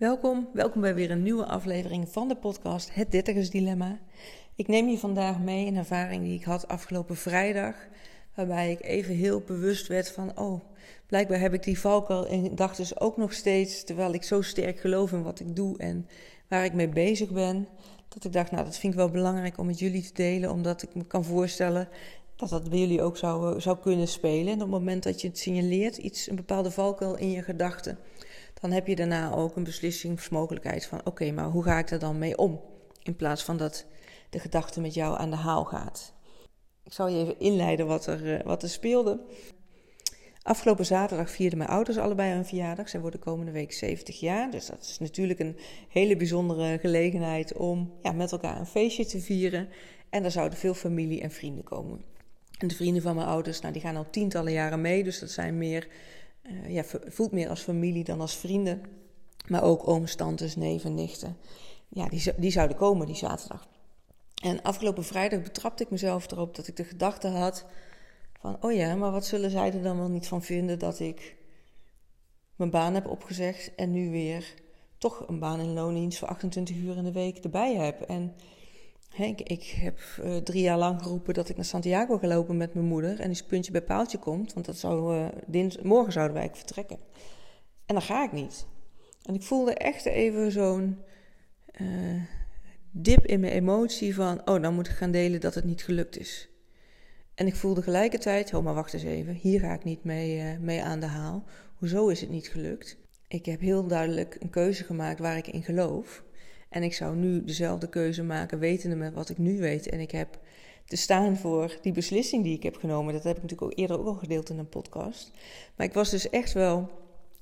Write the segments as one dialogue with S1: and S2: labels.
S1: Welkom, welkom bij weer een nieuwe aflevering van de podcast Het Dertigers Dilemma. Ik neem je vandaag mee een ervaring die ik had afgelopen vrijdag, waarbij ik even heel bewust werd van, oh, blijkbaar heb ik die valkuil in gedachten ook nog steeds, terwijl ik zo sterk geloof in wat ik doe en waar ik mee bezig ben, dat ik dacht, nou, dat vind ik wel belangrijk om met jullie te delen, omdat ik me kan voorstellen dat dat bij jullie ook zou, zou kunnen spelen. En op het moment dat je het signaleert, iets, een bepaalde valkuil in je gedachten dan heb je daarna ook een beslissingsmogelijkheid van oké, maar hoe ga ik er dan mee om? In plaats van dat de gedachte met jou aan de haal gaat. Ik zal je even inleiden wat er, eh, wat er speelde. Afgelopen zaterdag vierden mijn ouders allebei een verjaardag. Zij worden komende week 70 jaar. Dus dat is natuurlijk een hele bijzondere gelegenheid om ja, met elkaar een feestje te vieren. En er zouden veel familie en vrienden komen. En de vrienden van mijn ouders, nou, die gaan al tientallen jaren mee. Dus dat zijn meer uh, ja, voelt meer als familie dan als vrienden. Maar ook ooms, tantes, neven, nichten. Ja, die, die zouden komen die zaterdag. En afgelopen vrijdag betrapte ik mezelf erop dat ik de gedachte had van... oh ja, maar wat zullen zij er dan wel niet van vinden dat ik mijn baan heb opgezegd... en nu weer toch een baan in loondienst voor 28 uur in de week erbij heb. En ik, heb uh, drie jaar lang geroepen dat ik naar Santiago ga lopen met mijn moeder. En die puntje bij paaltje komt, want dat zou, uh, dins, morgen zouden wij vertrekken. En dan ga ik niet. En ik voelde echt even zo'n uh, dip in mijn emotie van... oh, dan moet ik gaan delen dat het niet gelukt is. En ik voelde gelijkertijd, oh maar wacht eens even, hier ga ik niet mee, mee aan de haal. Hoezo is het niet gelukt? Ik heb heel duidelijk een keuze gemaakt waar ik in geloof... En ik zou nu dezelfde keuze maken, wetende met wat ik nu weet. En ik heb te staan voor die beslissing die ik heb genomen. Dat heb ik natuurlijk ook eerder ook al gedeeld in een podcast. Maar ik was dus echt wel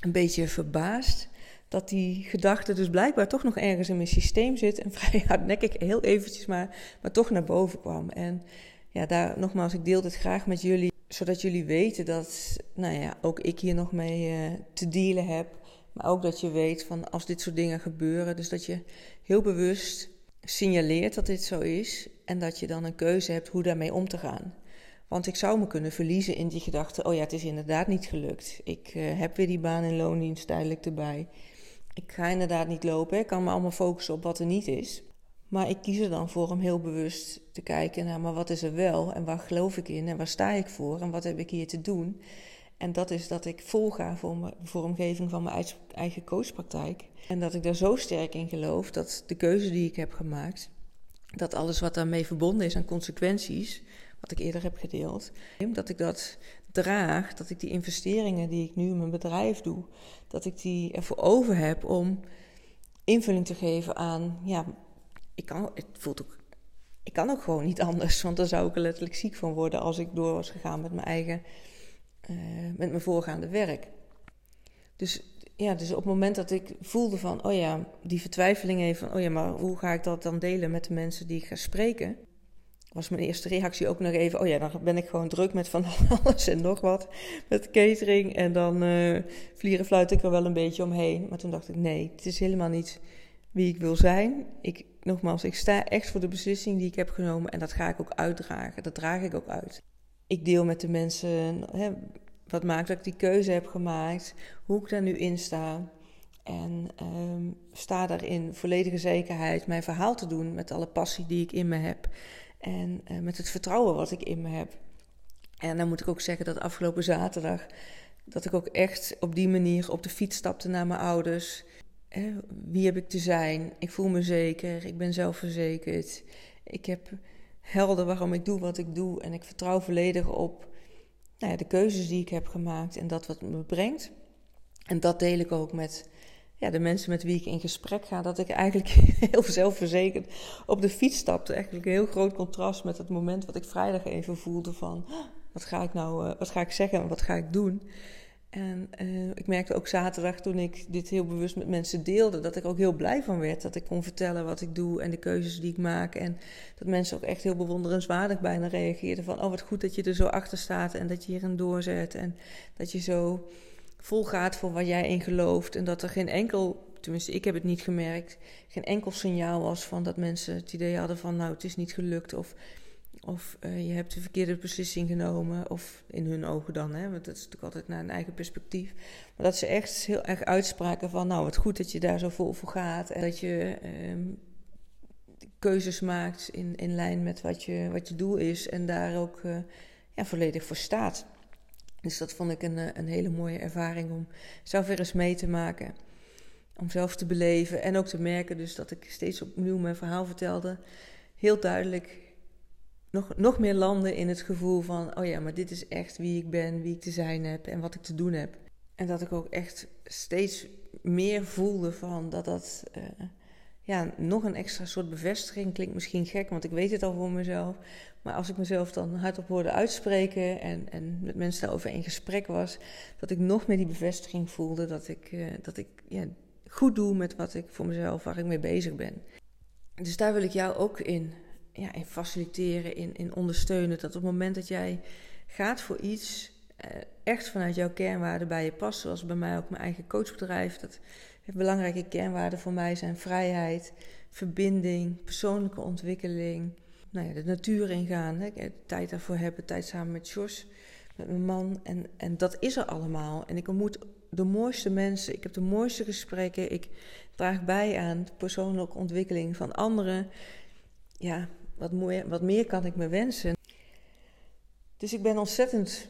S1: een beetje verbaasd dat die gedachte dus blijkbaar toch nog ergens in mijn systeem zit. En vrij hardnekkig, heel eventjes maar, maar toch naar boven kwam. En ja, daar nogmaals, ik deel dit graag met jullie, zodat jullie weten dat, nou ja, ook ik hier nog mee uh, te dealen heb. Maar ook dat je weet van als dit soort dingen gebeuren, dus dat je heel bewust signaleert dat dit zo is en dat je dan een keuze hebt hoe daarmee om te gaan. Want ik zou me kunnen verliezen in die gedachte: oh ja, het is inderdaad niet gelukt. Ik uh, heb weer die baan in loondienst tijdelijk erbij. Ik ga inderdaad niet lopen. Ik kan me allemaal focussen op wat er niet is. Maar ik kies er dan voor om heel bewust te kijken naar: maar wat is er wel en waar geloof ik in en waar sta ik voor en wat heb ik hier te doen? En dat is dat ik volga voor mijn vormgeving van mijn eigen coachpraktijk. En dat ik daar zo sterk in geloof dat de keuze die ik heb gemaakt, dat alles wat daarmee verbonden is aan consequenties, wat ik eerder heb gedeeld, dat ik dat draag, dat ik die investeringen die ik nu in mijn bedrijf doe, dat ik die ervoor over heb om invulling te geven aan, ja, ik kan, het voelt ook, ik kan ook gewoon niet anders, want dan zou ik er letterlijk ziek van worden als ik door was gegaan met mijn eigen uh, met mijn voorgaande werk. Dus ja, dus op het moment dat ik voelde van, oh ja, die vertwijfeling even van, oh ja, maar hoe ga ik dat dan delen met de mensen die ik ga spreken? Was mijn eerste reactie ook nog even, oh ja, dan ben ik gewoon druk met van alles en nog wat, met catering. En dan uh, vlieren fluit ik er wel een beetje omheen. Maar toen dacht ik, nee, het is helemaal niet wie ik wil zijn. Ik, nogmaals, ik sta echt voor de beslissing die ik heb genomen en dat ga ik ook uitdragen. Dat draag ik ook uit ik deel met de mensen hè, wat maakt dat ik die keuze heb gemaakt, hoe ik daar nu in sta. En um, sta daarin volledige zekerheid mijn verhaal te doen met alle passie die ik in me heb. En uh, met het vertrouwen wat ik in me heb. En dan moet ik ook zeggen dat afgelopen zaterdag, dat ik ook echt op die manier op de fiets stapte naar mijn ouders. wie heb ik te zijn? Ik voel me zeker, ik ben zelfverzekerd. Ik heb helder waarom ik doe wat ik doe. En ik vertrouw volledig op nou ja, de keuzes die ik heb gemaakt en dat wat me brengt. En dat deel ik ook met ja, de mensen met wie ik in gesprek ga. Dat ik eigenlijk heel zelfverzekerd op de fiets stapte. Eigenlijk een heel groot contrast met het moment wat ik vrijdag even voelde van... Wat ga ik nou, uh, wat ga ik zeggen en wat ga ik doen? En uh, ik merkte ook zaterdag toen ik dit heel bewust met mensen deelde, dat ik ook heel blij van werd. Dat ik kon vertellen wat ik doe en de keuzes die ik maak. En dat mensen ook echt heel bewonderenswaardig bijna reageerden van, oh wat goed dat je er zo achter staat en dat je hierin doorzet. En dat je zo vol gaat voor waar jij in gelooft. En dat er geen enkel, tenminste ik heb het niet gemerkt, geen enkel signaal was van dat mensen het idee hadden van, nou het is niet gelukt of Of eh, je hebt de verkeerde beslissing genomen. Of in hun ogen dan, hè, want dat is natuurlijk altijd naar een eigen perspectief. Maar dat ze echt heel erg uitspraken van, nou, wat goed dat je daar zo vol voor gaat. En dat je ehm, keuzes maakt in, in lijn met wat je, wat je doel is. En daar ook uh, ja, volledig voor staat. Dus dat vond ik een, eh, een hele mooie ervaring om zelf weer eens mee te maken. Om zelf te beleven en ook te merken dus dat ik steeds opnieuw mijn verhaal vertelde. Heel duidelijk nog, nog meer landen in het gevoel van... oh ja, maar dit is echt wie ik ben, wie ik te zijn heb en wat ik te doen heb. En dat ik ook echt steeds meer voelde van dat dat... Uh, ja, nog een extra soort bevestiging klinkt misschien gek, want ik weet het al voor mezelf. Maar als ik mezelf dan hardop hoorde uitspreken en, en met mensen daarover in gesprek was, dat ik nog meer die bevestiging voelde dat ik, uh, dat ik ja, goed doe met wat ik voor mezelf, waar ik mee bezig ben. Dus daar wil ik jou ook in, ja, in faciliteren, in, in ondersteunen. Dat op het moment dat jij gaat voor iets, uh, echt vanuit jouw kernwaarden bij je past, zoals bij mij ook mijn eigen coachbedrijf. Dat belangrijke kernwaarden voor mij zijn vrijheid, verbinding, persoonlijke ontwikkeling. Nou ja, de natuur ingaan, hè, tijd daarvoor hebben, tijd samen met Jos, met mijn man. En, en dat is er allemaal. En ik ontmoet de mooiste mensen, ik heb de mooiste gesprekken, ik draag bij aan de persoonlijke ontwikkeling van anderen. Ja, wat, wat meer kan ik me wensen. Dus ik ben ontzettend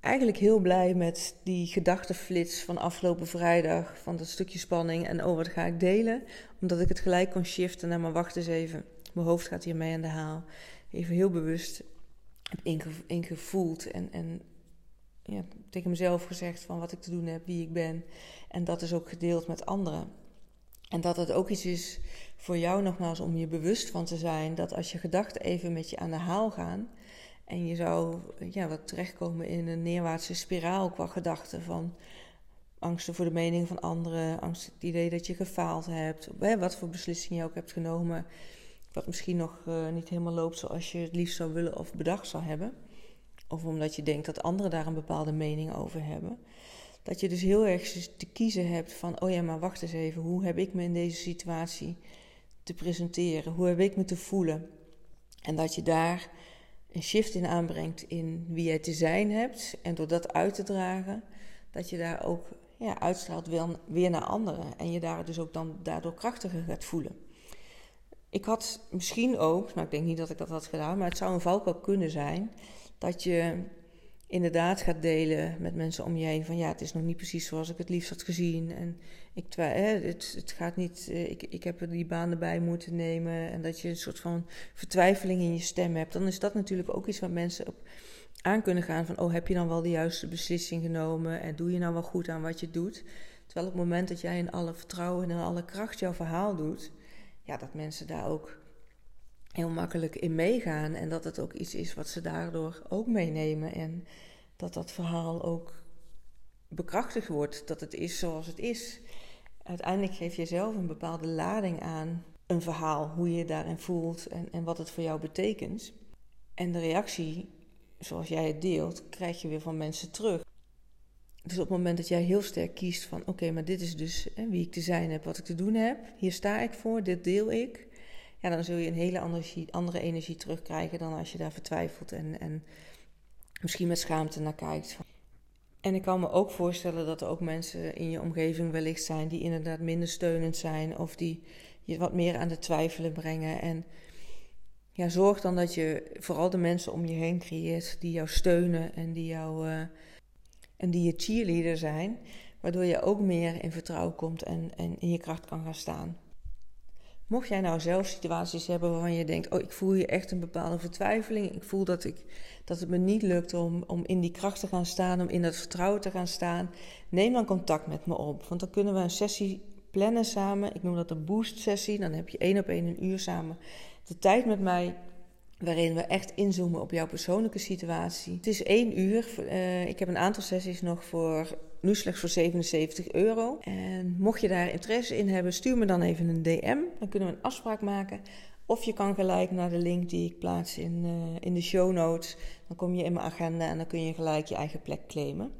S1: eigenlijk heel blij met die gedachtenflits van afgelopen vrijdag. Van dat stukje spanning en oh, wat ga ik delen? Omdat ik het gelijk kon shiften naar maar wacht eens even. Mijn hoofd gaat hiermee aan de haal. Even heel bewust ingevoeld en, en ja, tegen mezelf gezegd van wat ik te doen heb, wie ik ben. En dat is ook gedeeld met anderen. En dat het ook iets is voor jou nogmaals om je bewust van te zijn dat als je gedachten even met je aan de haal gaan, en je zou ja, wat terechtkomen in een neerwaartse spiraal qua gedachten van angsten voor de mening van anderen, angst het idee dat je gefaald hebt, wat voor beslissing je ook hebt genomen, wat misschien nog uh, niet helemaal loopt zoals je het liefst zou willen of bedacht zou hebben. Of omdat je denkt dat anderen daar een bepaalde mening over hebben. Dat je dus heel erg te kiezen hebt van, oh ja, maar wacht eens even, hoe heb ik me in deze situatie te presenteren? Hoe heb ik me te voelen? En dat je daar een shift in aanbrengt in wie jij te zijn hebt. En door dat uit te dragen, dat je daar ook ja, uitstraalt weer naar anderen. En je daar dus ook dan daardoor krachtiger gaat voelen. Ik had misschien ook, maar ik denk niet dat ik dat had gedaan, maar het zou een valkuil kunnen zijn dat je inderdaad gaat delen met mensen om je heen van ja, het is nog niet precies zoals ik het liefst had gezien. En ik hè, het, het gaat niet, eh, ik, ik heb die baan erbij moeten nemen. En dat je een soort van vertwijfeling in je stem hebt. Dan is dat natuurlijk ook iets waar mensen op aan kunnen gaan van oh, heb je dan wel de juiste beslissing genomen? En doe je nou wel goed aan wat je doet? Terwijl op het moment dat jij in alle vertrouwen en in alle kracht jouw verhaal doet, ja, dat mensen daar ook heel makkelijk in meegaan. En dat het ook iets is wat ze daardoor ook meenemen. En dat dat verhaal ook bekrachtigd wordt. Dat het is zoals het is. Uiteindelijk geef je zelf een bepaalde lading aan een verhaal. Hoe je je daarin voelt en, en wat het voor jou betekent. En de reactie, zoals jij het deelt, krijg je weer van mensen terug. Dus op het moment dat jij heel sterk kiest van oké, maar dit is dus hè, wie ik te zijn heb, wat ik te doen heb, hier sta ik voor, dit deel ik dan zul je een hele andere, energie terugkrijgen dan als je daar vertwijfelt en, en misschien met schaamte naar kijkt. En ik kan me ook voorstellen dat er ook mensen in je omgeving wellicht zijn die inderdaad minder steunend zijn of die je wat meer aan de twijfelen brengen. En ja, zorg dan dat je vooral de mensen om je heen creëert die jou steunen en die, jou, uh, en die je cheerleader zijn, waardoor je ook meer in vertrouwen komt en, en in je kracht kan gaan staan. Mocht jij nou zelf situaties hebben waarvan je denkt: Oh, ik voel hier echt een bepaalde vertwijfeling. Ik voel dat, ik, dat het me niet lukt om, om in die kracht te gaan staan, om in dat vertrouwen te gaan staan. Neem dan contact met me op. Want dan kunnen we een sessie plannen samen. Ik noem dat een boost sessie. Dan heb je één op één een uur samen de tijd met mij. Waarin we echt inzoomen op jouw persoonlijke situatie. Het is één uur. Uh, ik heb een aantal sessies nog voor nu slechts voor 77 euro. En mocht je daar interesse in hebben, stuur me dan even een DM. Dan kunnen we een afspraak maken. Of je kan gelijk naar de link die ik plaats in, uh, in de show notes. Dan kom je in mijn agenda en dan kun je gelijk je eigen plek claimen.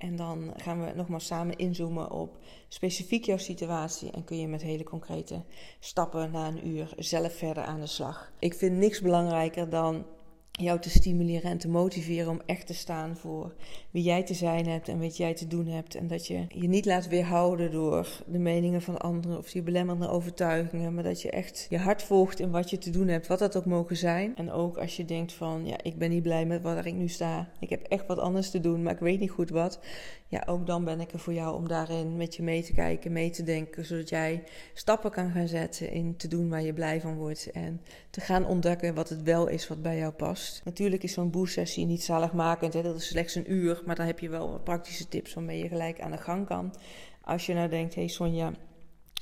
S1: En dan gaan we nogmaals samen inzoomen op specifiek jouw situatie. En kun je met hele concrete stappen na een uur zelf verder aan de slag. Ik vind niks belangrijker dan jou te stimuleren en te motiveren om echt te staan voor wie jij te zijn hebt en wat jij te doen hebt. En dat je je niet laat weerhouden door de meningen van anderen of die belemmerende overtuigingen, maar dat je echt je hart volgt in wat je te doen hebt, wat dat ook mogen zijn. En ook als je denkt van, ja, ik ben niet blij met waar ik nu sta. Ik heb echt wat anders te doen, maar ik weet niet goed wat. Ja, ook dan ben ik er voor jou om daarin met je mee te kijken, mee te denken, zodat jij stappen kan gaan zetten in te doen waar je blij van wordt en te gaan ontdekken wat het wel is wat bij jou past. Natuurlijk is zo'n boost-sessie niet zaligmakend. Hè? Dat is slechts een uur. Maar dan heb je wel praktische tips waarmee je gelijk aan de gang kan. Als je nou denkt, hé hey Sonja,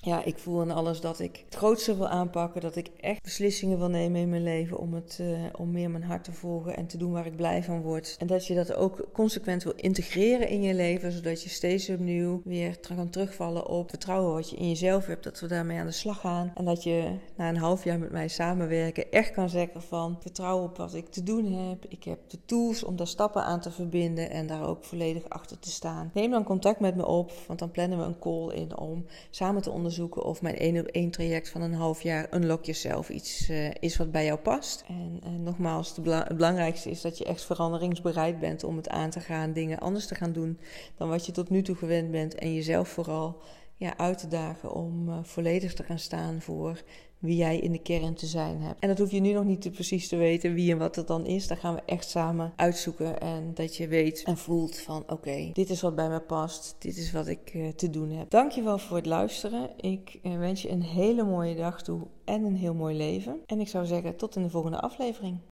S1: ja, ik voel in alles dat ik het grootste wil aanpakken. Dat ik echt beslissingen wil nemen in mijn leven om, het, uh, om meer mijn hart te volgen en te doen waar ik blij van word. En dat je dat ook consequent wil integreren in je leven, zodat je steeds opnieuw weer kan terugvallen op vertrouwen wat je in jezelf hebt. Dat we daarmee aan de slag gaan. En dat je na een half jaar met mij samenwerken echt kan zeggen van vertrouw op wat ik te doen heb. Ik heb de tools om daar stappen aan te verbinden en daar ook volledig achter te staan. Neem dan contact met me op, want dan plannen we een call in om samen te onderzoeken onderzoeken of mijn één op één traject van een half jaar Unlock Jezelf iets uh, is wat bij jou past. En uh, nogmaals, het belangrijkste is dat je echt veranderingsbereid bent om het aan te gaan, dingen anders te gaan doen dan wat je tot nu toe gewend bent. En jezelf vooral ja, uit te dagen om uh, volledig te gaan staan voor wie jij in de kern te zijn hebt. En dat hoef je nu nog niet te precies te weten wie en wat het dan is. Daar gaan we echt samen uitzoeken. En dat je weet en voelt van oké, dit is wat bij me past. Dit is wat ik uh, te doen heb. Dankjewel voor het luisteren. Ik uh, wens je een hele mooie dag toe en een heel mooi leven. En ik zou zeggen tot in de volgende aflevering.